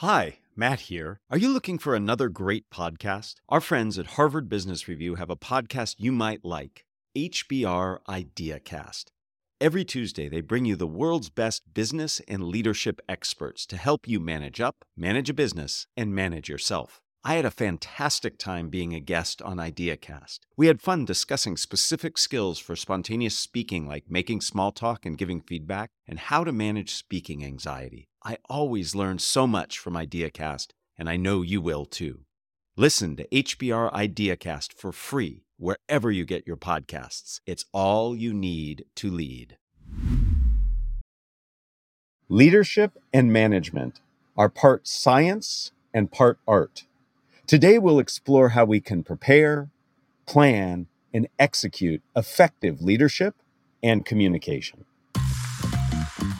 Hi, Matt here. Are you looking for another great podcast? Our friends at Harvard Business Review have a podcast you might like HBR IdeaCast. Every Tuesday, they bring you the world's best business and leadership experts to help you manage up, manage a business, and manage yourself. I had a fantastic time being a guest on IdeaCast. We had fun discussing specific skills for spontaneous speaking, like making small talk and giving feedback, and how to manage speaking anxiety. I always learn so much from IdeaCast, and I know you will too. Listen to HBR IdeaCast for free wherever you get your podcasts. It's all you need to lead. Leadership and management are part science and part art. Today, we'll explore how we can prepare, plan, and execute effective leadership and communication.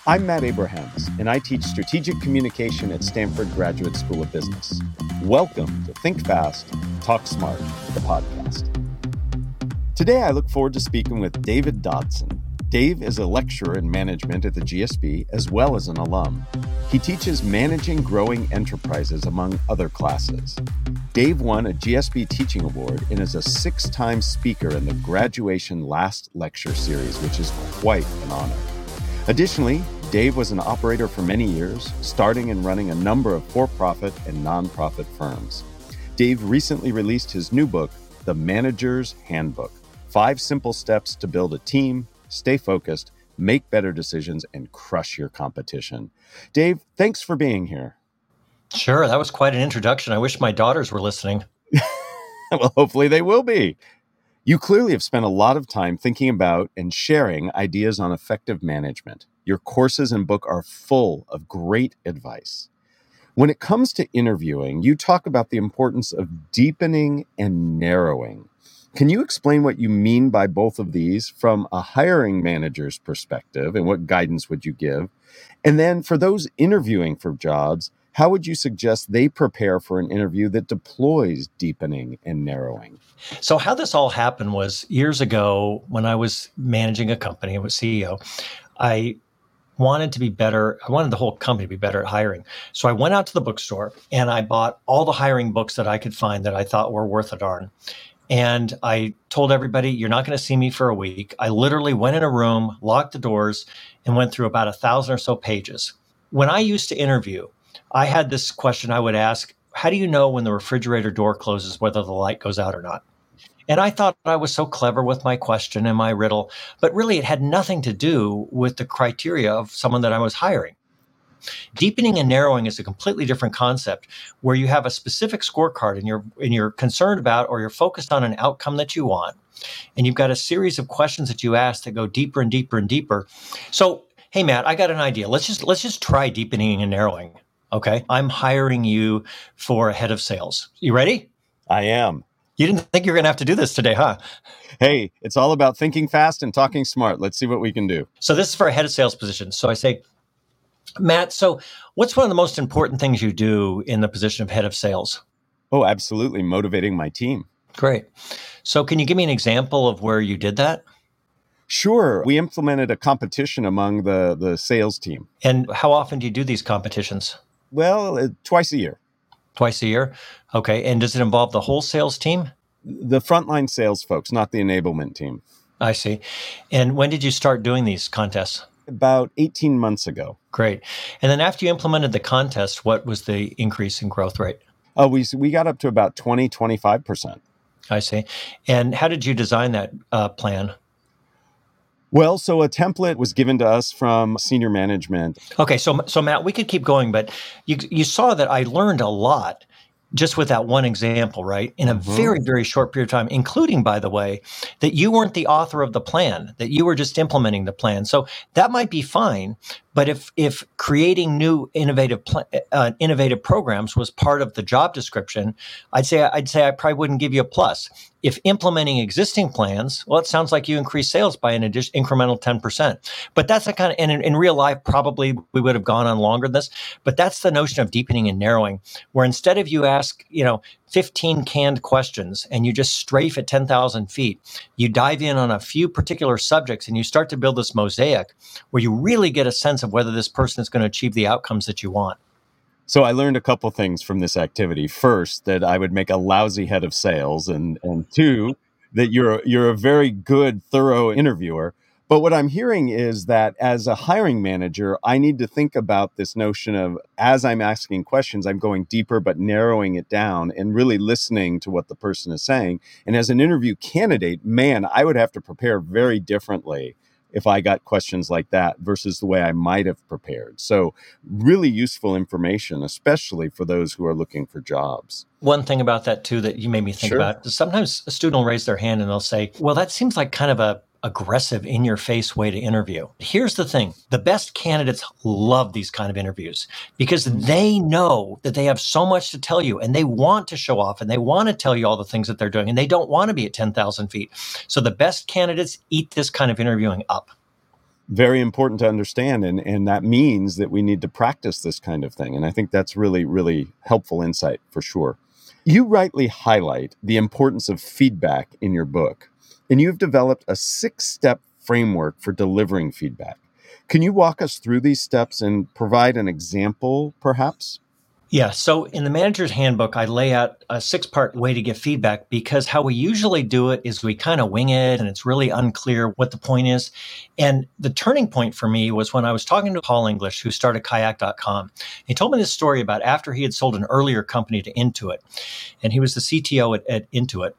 I'm Matt Abrahams, and I teach strategic communication at Stanford Graduate School of Business. Welcome to Think Fast, Talk Smart, the podcast. Today, I look forward to speaking with David Dodson. Dave is a lecturer in management at the GSB as well as an alum. He teaches managing growing enterprises among other classes. Dave won a GSB Teaching Award and is a six time speaker in the Graduation Last Lecture Series, which is quite an honor. Additionally, Dave was an operator for many years, starting and running a number of for profit and nonprofit firms. Dave recently released his new book, The Manager's Handbook Five Simple Steps to Build a Team, Stay Focused, Make Better Decisions, and Crush Your Competition. Dave, thanks for being here. Sure, that was quite an introduction. I wish my daughters were listening. well, hopefully they will be. You clearly have spent a lot of time thinking about and sharing ideas on effective management. Your courses and book are full of great advice. When it comes to interviewing, you talk about the importance of deepening and narrowing. Can you explain what you mean by both of these from a hiring manager's perspective and what guidance would you give? And then for those interviewing for jobs, how would you suggest they prepare for an interview that deploys deepening and narrowing? So, how this all happened was years ago when I was managing a company, I was CEO, I wanted to be better. I wanted the whole company to be better at hiring. So I went out to the bookstore and I bought all the hiring books that I could find that I thought were worth a darn. And I told everybody, you're not going to see me for a week. I literally went in a room, locked the doors, and went through about a thousand or so pages. When I used to interview, I had this question I would ask How do you know when the refrigerator door closes whether the light goes out or not? And I thought I was so clever with my question and my riddle, but really it had nothing to do with the criteria of someone that I was hiring. Deepening and narrowing is a completely different concept where you have a specific scorecard and you're and you're concerned about or you're focused on an outcome that you want. And you've got a series of questions that you ask that go deeper and deeper and deeper. So, hey Matt, I got an idea. Let's just let's just try deepening and narrowing. Okay? I'm hiring you for a head of sales. You ready? I am. You didn't think you were going to have to do this today, huh? Hey, it's all about thinking fast and talking smart. Let's see what we can do. So this is for a head of sales position. So I say, Matt, so what's one of the most important things you do in the position of head of sales? Oh, absolutely. Motivating my team. Great. So, can you give me an example of where you did that? Sure. We implemented a competition among the, the sales team. And how often do you do these competitions? Well, uh, twice a year. Twice a year? Okay. And does it involve the whole sales team? The frontline sales folks, not the enablement team. I see. And when did you start doing these contests? About 18 months ago. Great. And then after you implemented the contest, what was the increase in growth rate? Oh, we, we got up to about 20, 25%. I see. And how did you design that uh, plan? Well, so a template was given to us from senior management. Okay, so so Matt, we could keep going, but you you saw that I learned a lot just with that one example, right? In a mm-hmm. very, very short period of time, including, by the way, that you weren't the author of the plan, that you were just implementing the plan. So that might be fine. But if if creating new innovative pl- uh, innovative programs was part of the job description, I'd say I'd say I probably wouldn't give you a plus. If implementing existing plans, well, it sounds like you increase sales by an additional incremental ten percent. But that's a kind of and in, in real life, probably we would have gone on longer than this. But that's the notion of deepening and narrowing, where instead of you ask, you know, 15 canned questions and you just strafe at 10,000 feet. You dive in on a few particular subjects and you start to build this mosaic where you really get a sense of whether this person is going to achieve the outcomes that you want. So I learned a couple things from this activity. First, that I would make a lousy head of sales, and and two, that you're you're a very good, thorough interviewer. But what I'm hearing is that as a hiring manager, I need to think about this notion of as I'm asking questions, I'm going deeper but narrowing it down and really listening to what the person is saying. And as an interview candidate, man, I would have to prepare very differently if I got questions like that versus the way I might have prepared. So, really useful information, especially for those who are looking for jobs. One thing about that, too, that you made me think sure. about sometimes a student will raise their hand and they'll say, Well, that seems like kind of a aggressive, in your face way to interview. Here's the thing the best candidates love these kind of interviews because mm-hmm. they know that they have so much to tell you and they want to show off and they want to tell you all the things that they're doing and they don't want to be at 10,000 feet. So the best candidates eat this kind of interviewing up. Very important to understand. And, and that means that we need to practice this kind of thing. And I think that's really, really helpful insight for sure. You rightly highlight the importance of feedback in your book and you've developed a six step framework for delivering feedback. Can you walk us through these steps and provide an example, perhaps? Yeah. So in the manager's handbook, I lay out a six part way to give feedback because how we usually do it is we kind of wing it and it's really unclear what the point is. And the turning point for me was when I was talking to Paul English, who started kayak.com. He told me this story about after he had sold an earlier company to Intuit, and he was the CTO at, at Intuit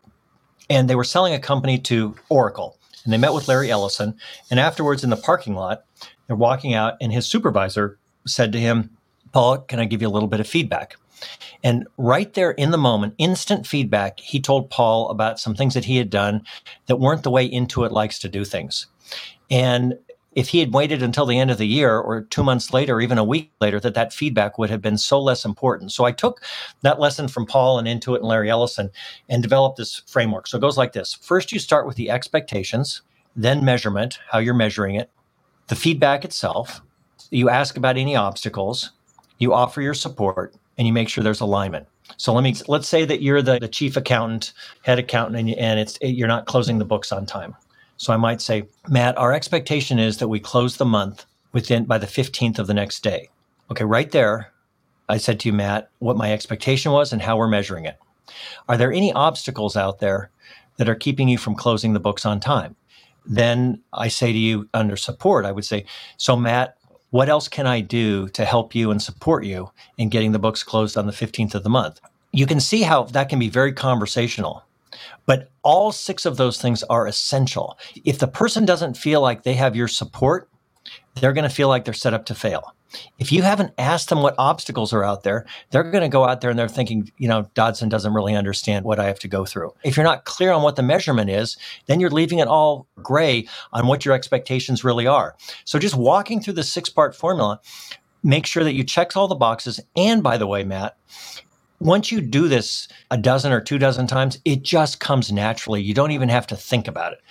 and they were selling a company to Oracle. And they met with Larry Ellison. And afterwards, in the parking lot, they're walking out, and his supervisor said to him, Paul, can I give you a little bit of feedback? And right there in the moment, instant feedback, he told Paul about some things that he had done that weren't the way Intuit likes to do things. And if he had waited until the end of the year or two months later, or even a week later, that that feedback would have been so less important. So I took that lesson from Paul and Intuit and Larry Ellison and developed this framework. So it goes like this First, you start with the expectations, then measurement, how you're measuring it, the feedback itself. You ask about any obstacles, you offer your support, and you make sure there's alignment. So let me let's say that you're the, the chief accountant, head accountant, and, you, and it's you're not closing the books on time. So I might say, Matt, our expectation is that we close the month within by the 15th of the next day. Okay, right there, I said to you, Matt, what my expectation was and how we're measuring it. Are there any obstacles out there that are keeping you from closing the books on time? Then I say to you under support, I would say, so Matt, what else can I do to help you and support you in getting the books closed on the 15th of the month? You can see how that can be very conversational. But all six of those things are essential. If the person doesn't feel like they have your support, they're going to feel like they're set up to fail. If you haven't asked them what obstacles are out there, they're going to go out there and they're thinking, you know, Dodson doesn't really understand what I have to go through. If you're not clear on what the measurement is, then you're leaving it all gray on what your expectations really are. So just walking through the six part formula, make sure that you check all the boxes. And by the way, Matt, once you do this a dozen or two dozen times, it just comes naturally. You don't even have to think about it.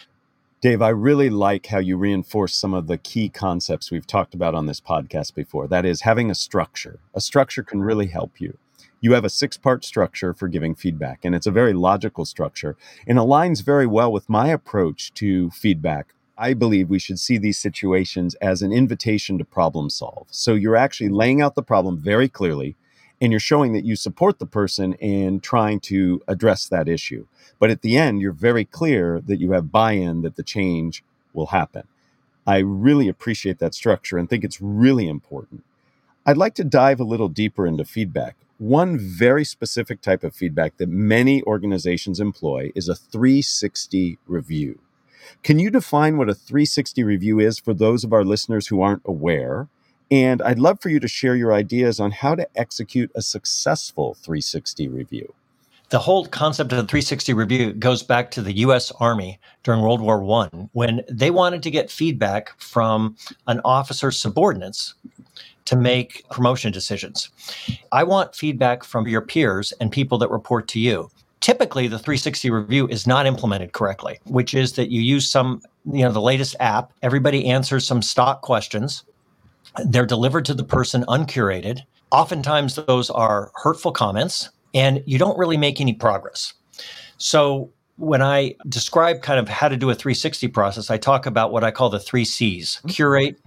Dave, I really like how you reinforce some of the key concepts we've talked about on this podcast before. That is, having a structure. A structure can really help you. You have a six part structure for giving feedback, and it's a very logical structure and aligns very well with my approach to feedback. I believe we should see these situations as an invitation to problem solve. So you're actually laying out the problem very clearly and you're showing that you support the person in trying to address that issue. But at the end, you're very clear that you have buy in that the change will happen. I really appreciate that structure and think it's really important. I'd like to dive a little deeper into feedback. One very specific type of feedback that many organizations employ is a 360 review. Can you define what a 360 review is for those of our listeners who aren't aware? And I'd love for you to share your ideas on how to execute a successful 360 review. The whole concept of the 360 review goes back to the US Army during World War I when they wanted to get feedback from an officer's subordinates to make promotion decisions. I want feedback from your peers and people that report to you. Typically, the 360 review is not implemented correctly, which is that you use some, you know, the latest app, everybody answers some stock questions, they're delivered to the person uncurated. Oftentimes, those are hurtful comments, and you don't really make any progress. So, when I describe kind of how to do a 360 process, I talk about what I call the three C's mm-hmm. curate,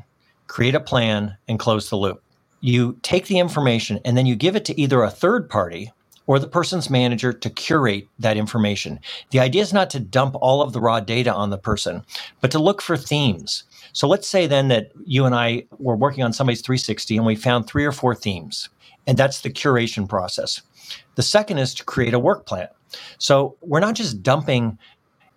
create a plan, and close the loop. you take the information and then you give it to either a third party or the person's manager to curate that information. The idea is not to dump all of the raw data on the person, but to look for themes. So let's say then that you and I were working on somebody's 360 and we found three or four themes, and that's the curation process. The second is to create a work plan. So we're not just dumping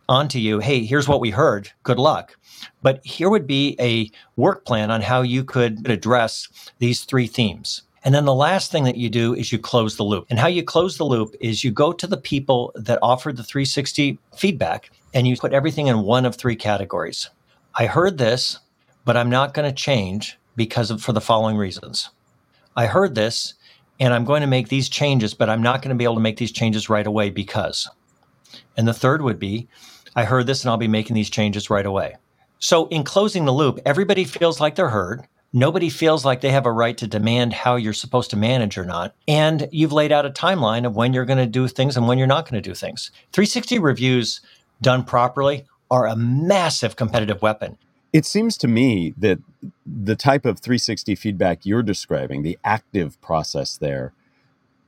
onto you, hey, here's what we heard, good luck. But here would be a work plan on how you could address these three themes. And then the last thing that you do is you close the loop. And how you close the loop is you go to the people that offered the 360 feedback and you put everything in one of three categories. I heard this, but I'm not going to change because of for the following reasons. I heard this and I'm going to make these changes, but I'm not going to be able to make these changes right away because. And the third would be I heard this and I'll be making these changes right away. So, in closing the loop, everybody feels like they're heard. Nobody feels like they have a right to demand how you're supposed to manage or not. And you've laid out a timeline of when you're going to do things and when you're not going to do things. 360 reviews done properly are a massive competitive weapon. It seems to me that the type of 360 feedback you're describing, the active process there,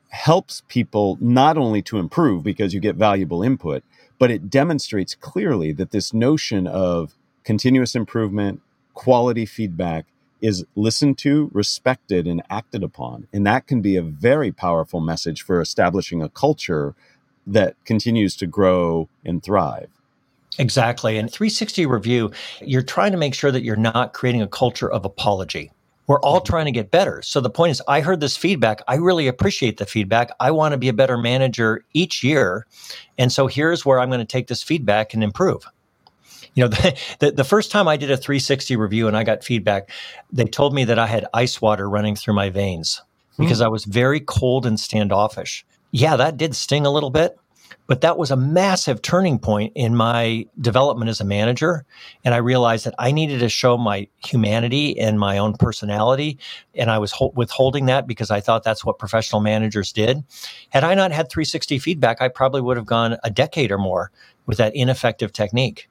helps people not only to improve because you get valuable input, but it demonstrates clearly that this notion of continuous improvement, quality feedback is listened to, respected, and acted upon. And that can be a very powerful message for establishing a culture that continues to grow and thrive. Exactly. And 360 review, you're trying to make sure that you're not creating a culture of apology. We're all mm-hmm. trying to get better. So the point is, I heard this feedback. I really appreciate the feedback. I want to be a better manager each year. And so here's where I'm going to take this feedback and improve. You know, the, the, the, first time I did a 360 review and I got feedback, they told me that I had ice water running through my veins because mm. I was very cold and standoffish. Yeah, that did sting a little bit. But that was a massive turning point in my development as a manager. And I realized that I needed to show my humanity and my own personality. And I was ho- withholding that because I thought that's what professional managers did. Had I not had 360 feedback, I probably would have gone a decade or more with that ineffective technique.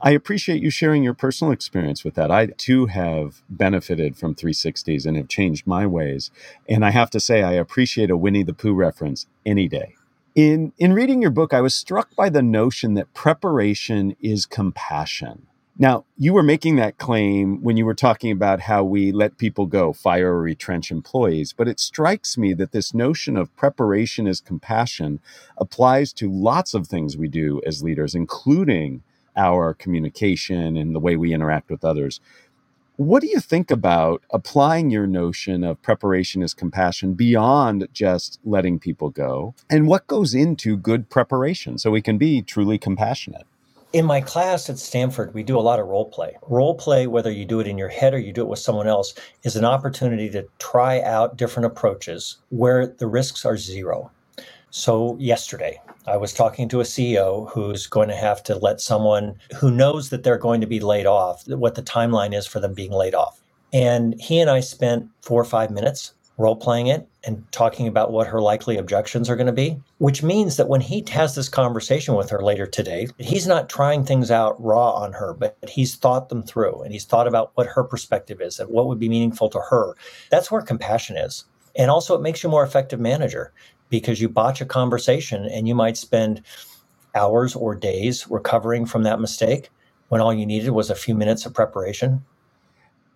I appreciate you sharing your personal experience with that. I too have benefited from 360s and have changed my ways. And I have to say, I appreciate a Winnie the Pooh reference any day. In, in reading your book, I was struck by the notion that preparation is compassion. Now, you were making that claim when you were talking about how we let people go, fire or retrench employees, but it strikes me that this notion of preparation is compassion applies to lots of things we do as leaders, including our communication and the way we interact with others. What do you think about applying your notion of preparation as compassion beyond just letting people go? And what goes into good preparation so we can be truly compassionate? In my class at Stanford, we do a lot of role play. Role play, whether you do it in your head or you do it with someone else, is an opportunity to try out different approaches where the risks are zero. So, yesterday, I was talking to a CEO who's going to have to let someone who knows that they're going to be laid off, what the timeline is for them being laid off. And he and I spent four or five minutes role playing it and talking about what her likely objections are going to be, which means that when he has this conversation with her later today, he's not trying things out raw on her, but he's thought them through and he's thought about what her perspective is and what would be meaningful to her. That's where compassion is. And also, it makes you a more effective manager because you botch a conversation and you might spend hours or days recovering from that mistake when all you needed was a few minutes of preparation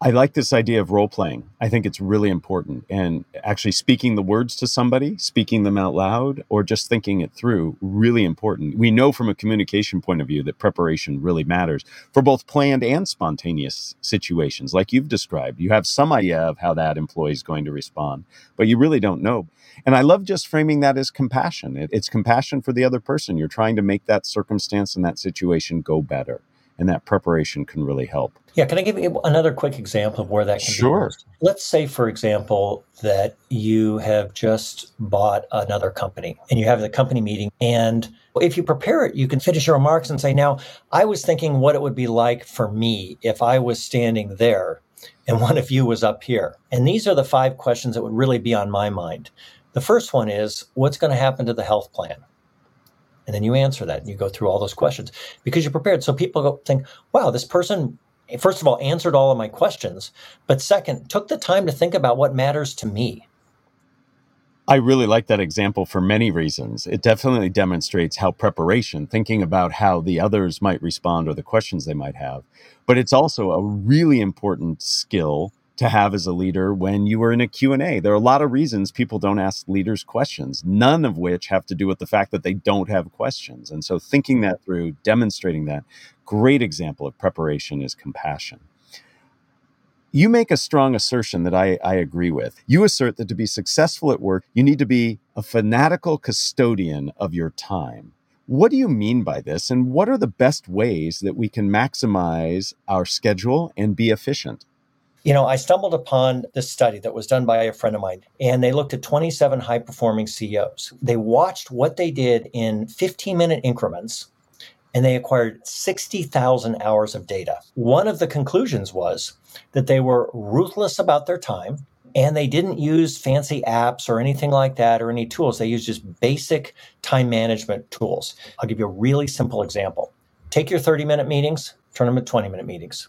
I like this idea of role playing. I think it's really important. And actually speaking the words to somebody, speaking them out loud, or just thinking it through, really important. We know from a communication point of view that preparation really matters for both planned and spontaneous situations, like you've described. You have some idea of how that employee is going to respond, but you really don't know. And I love just framing that as compassion. it's compassion for the other person. You're trying to make that circumstance and that situation go better and that preparation can really help. Yeah, can I give you another quick example of where that can sure. be used? Let's say, for example, that you have just bought another company and you have the company meeting. And if you prepare it, you can finish your remarks and say, Now, I was thinking what it would be like for me if I was standing there and one of you was up here. And these are the five questions that would really be on my mind. The first one is What's going to happen to the health plan? And then you answer that and you go through all those questions because you're prepared. So people go think, wow, this person first of all, answered all of my questions, but second, took the time to think about what matters to me. I really like that example for many reasons. It definitely demonstrates how preparation, thinking about how the others might respond or the questions they might have, but it's also a really important skill to have as a leader when you are in a Q&A. There are a lot of reasons people don't ask leaders questions, none of which have to do with the fact that they don't have questions. And so thinking that mm-hmm. through, demonstrating that, great example of preparation is compassion. You make a strong assertion that I, I agree with. You assert that to be successful at work, you need to be a fanatical custodian of your time. What do you mean by this, and what are the best ways that we can maximize our schedule and be efficient? You know, I stumbled upon this study that was done by a friend of mine, and they looked at 27 high performing CEOs. They watched what they did in 15 minute increments, and they acquired 60,000 hours of data. One of the conclusions was that they were ruthless about their time, and they didn't use fancy apps or anything like that or any tools. They used just basic time management tools. I'll give you a really simple example. Take your 30 minute meetings, turn them to 20 minute meetings.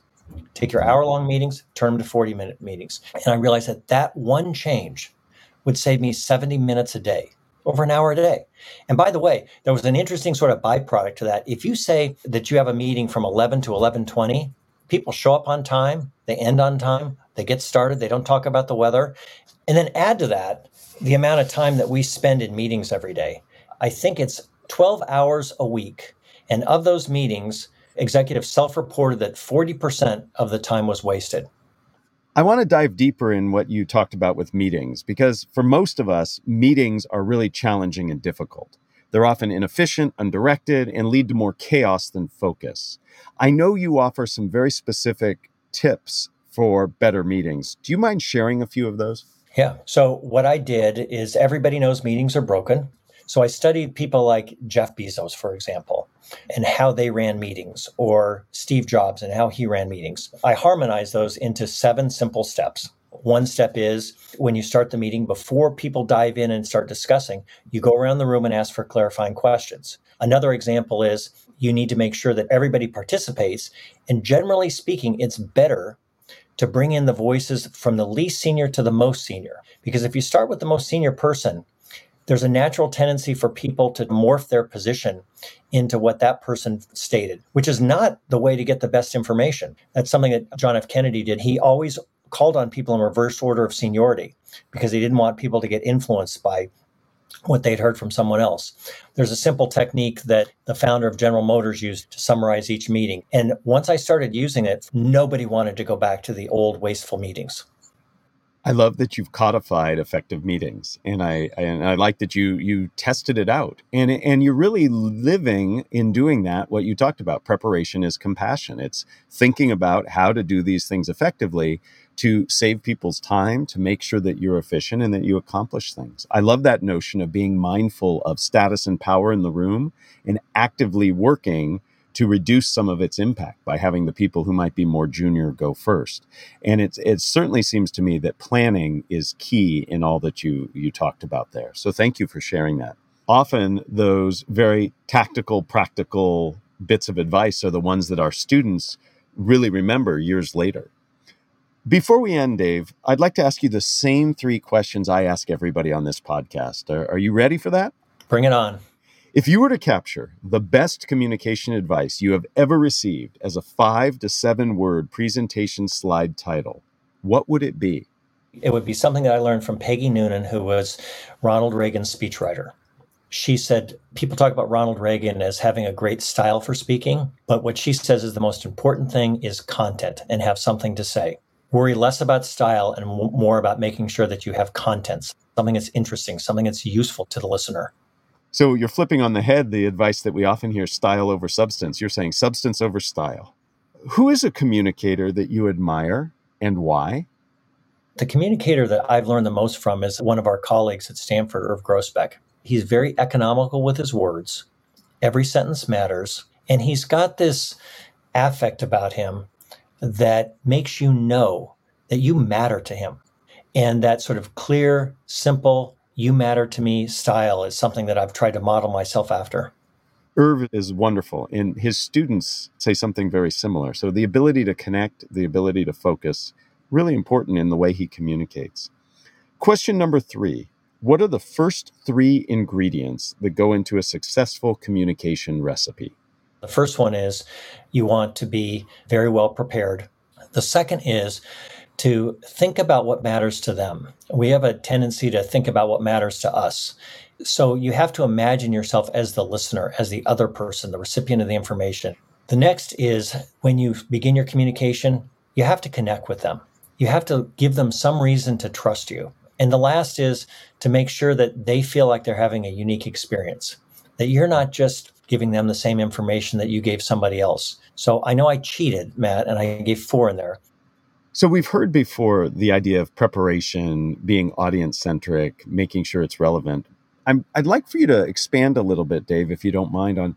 Take your hour long meetings, turn them to 40 minute meetings. And I realized that that one change would save me 70 minutes a day, over an hour a day. And by the way, there was an interesting sort of byproduct to that. If you say that you have a meeting from 11 to 11:20, people show up on time, they end on time, they get started, they don't talk about the weather. And then add to that the amount of time that we spend in meetings every day. I think it's 12 hours a week. And of those meetings, executives self reported that 40% of the time was wasted. I want to dive deeper in what you talked about with meetings because for most of us, meetings are really challenging and difficult. They're often inefficient, undirected, and lead to more chaos than focus. I know you offer some very specific tips for better meetings. Do you mind sharing a few of those? Yeah. So, what I did is everybody knows meetings are broken. So, I studied people like Jeff Bezos, for example and how they ran meetings, or Steve Jobs and how he ran meetings. I harmonized those into seven simple steps. One step is when you start the meeting, before people dive in and start discussing, you go around the room and ask for clarifying questions. Another example is you need to make sure that everybody participates. And generally speaking, it's better to bring in the voices from the least senior to the most senior. Because if you start with the most senior person, there's a natural tendency for people to morph their position into what that person stated, which is not the way to get the best information. That's something that John F. Kennedy did. He always called on people in reverse order of seniority because he didn't want people to get influenced by what they'd heard from someone else. There's a simple technique that the founder of General Motors used to summarize each meeting. And once I started using it, nobody wanted to go back to the old wasteful meetings. I love that you've codified effective meetings, and I and I like that you you tested it out, and and you're really living in doing that. What you talked about, preparation is compassion. It's thinking about how to do these things effectively to save people's time, to make sure that you're efficient and that you accomplish things. I love that notion of being mindful of status and power in the room and actively working to reduce some of its impact by having the people who might be more junior go first. And it, it certainly seems to me that planning is key in all that you, you talked about there. So thank you for sharing that. Often, those very tactical, practical bits of advice are the ones that our students really remember years later. Before we end, Dave, I'd like to ask you the same three questions I ask everybody on this podcast. Are, are you ready for that? Bring it on. If you were to capture the best communication advice you have ever received as a five to seven word presentation slide title, what would it be? It would be something that I learned from Peggy Noonan, who was Ronald Reagan's speechwriter. She said people talk about Ronald Reagan as having a great style for speaking, but what she says is the most important thing is content and have something to say. Worry less about style and more about making sure that you have content, something that's interesting, something that's useful to the listener. So you're flipping on the head the advice that we often hear style over substance. You're saying substance over style. Who is a communicator that you admire and why? The communicator that I've learned the most from is one of our colleagues at Stanford, Irv Grousbeck. He's very economical with his words. Every sentence matters. And he's got this affect about him that makes you know that you matter to him. And that sort of clear, simple, you matter to me style is something that I've tried to model myself after. Irv is wonderful, and his students say something very similar. So, the ability to connect, the ability to focus, really important in the way he communicates. Question number three What are the first three ingredients that go into a successful communication recipe? The first one is you want to be very well prepared. The second is to think about what matters to them. We have a tendency to think about what matters to us. So you have to imagine yourself as the listener, as the other person, the recipient of the information. The next is when you begin your communication, you have to connect with them. You have to give them some reason to trust you. And the last is to make sure that they feel like they're having a unique experience, that you're not just giving them the same information that you gave somebody else. So I know I cheated, Matt, and I gave four in there. So we've heard before the idea of preparation, being audience centric, making sure it's relevant. I'm, I'd like for you to expand a little bit, Dave, if you don't mind, on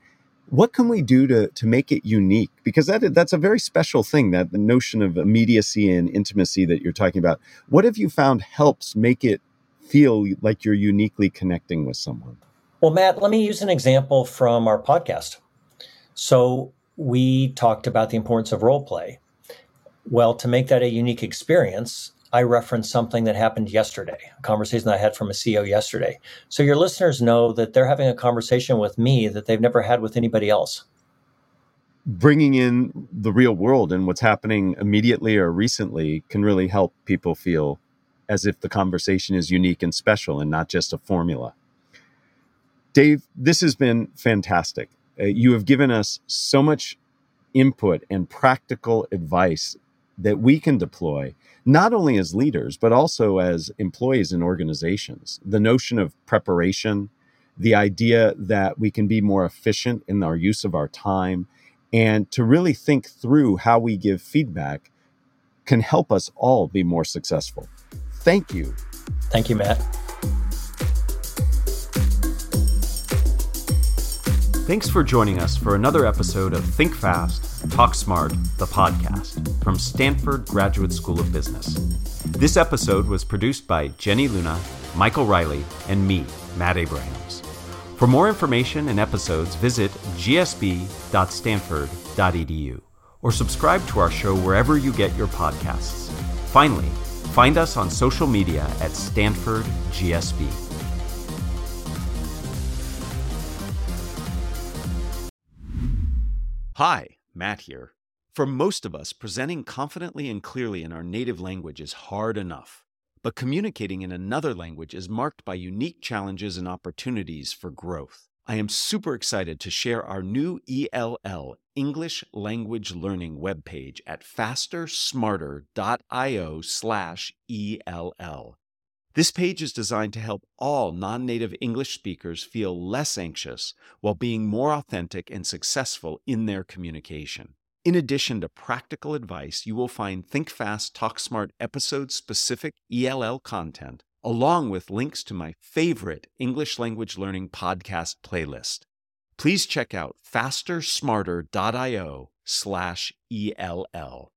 what can we do to to make it unique? Because that that's a very special thing. That the notion of immediacy and intimacy that you're talking about. What have you found helps make it feel like you're uniquely connecting with someone? Well, Matt, let me use an example from our podcast. So we talked about the importance of role play. Well, to make that a unique experience, I referenced something that happened yesterday, a conversation I had from a CEO yesterday. So your listeners know that they're having a conversation with me that they've never had with anybody else. Bringing in the real world and what's happening immediately or recently can really help people feel as if the conversation is unique and special and not just a formula. Dave, this has been fantastic. Uh, you have given us so much input and practical advice that we can deploy not only as leaders, but also as employees in organizations. The notion of preparation, the idea that we can be more efficient in our use of our time, and to really think through how we give feedback can help us all be more successful. Thank you. Thank you, Matt. Thanks for joining us for another episode of Think Fast, Talk Smart, the podcast from Stanford Graduate School of Business. This episode was produced by Jenny Luna, Michael Riley, and me, Matt Abrahams. For more information and episodes, visit gsb.stanford.edu or subscribe to our show wherever you get your podcasts. Finally, find us on social media at Stanford GSB. Hi, Matt here. For most of us, presenting confidently and clearly in our native language is hard enough. But communicating in another language is marked by unique challenges and opportunities for growth. I am super excited to share our new ELL, English Language Learning webpage at fastersmarter.io slash ELL. This page is designed to help all non native English speakers feel less anxious while being more authentic and successful in their communication. In addition to practical advice, you will find Think Fast, Talk Smart episode specific ELL content, along with links to my favorite English language learning podcast playlist. Please check out fastersmarter.io slash ELL.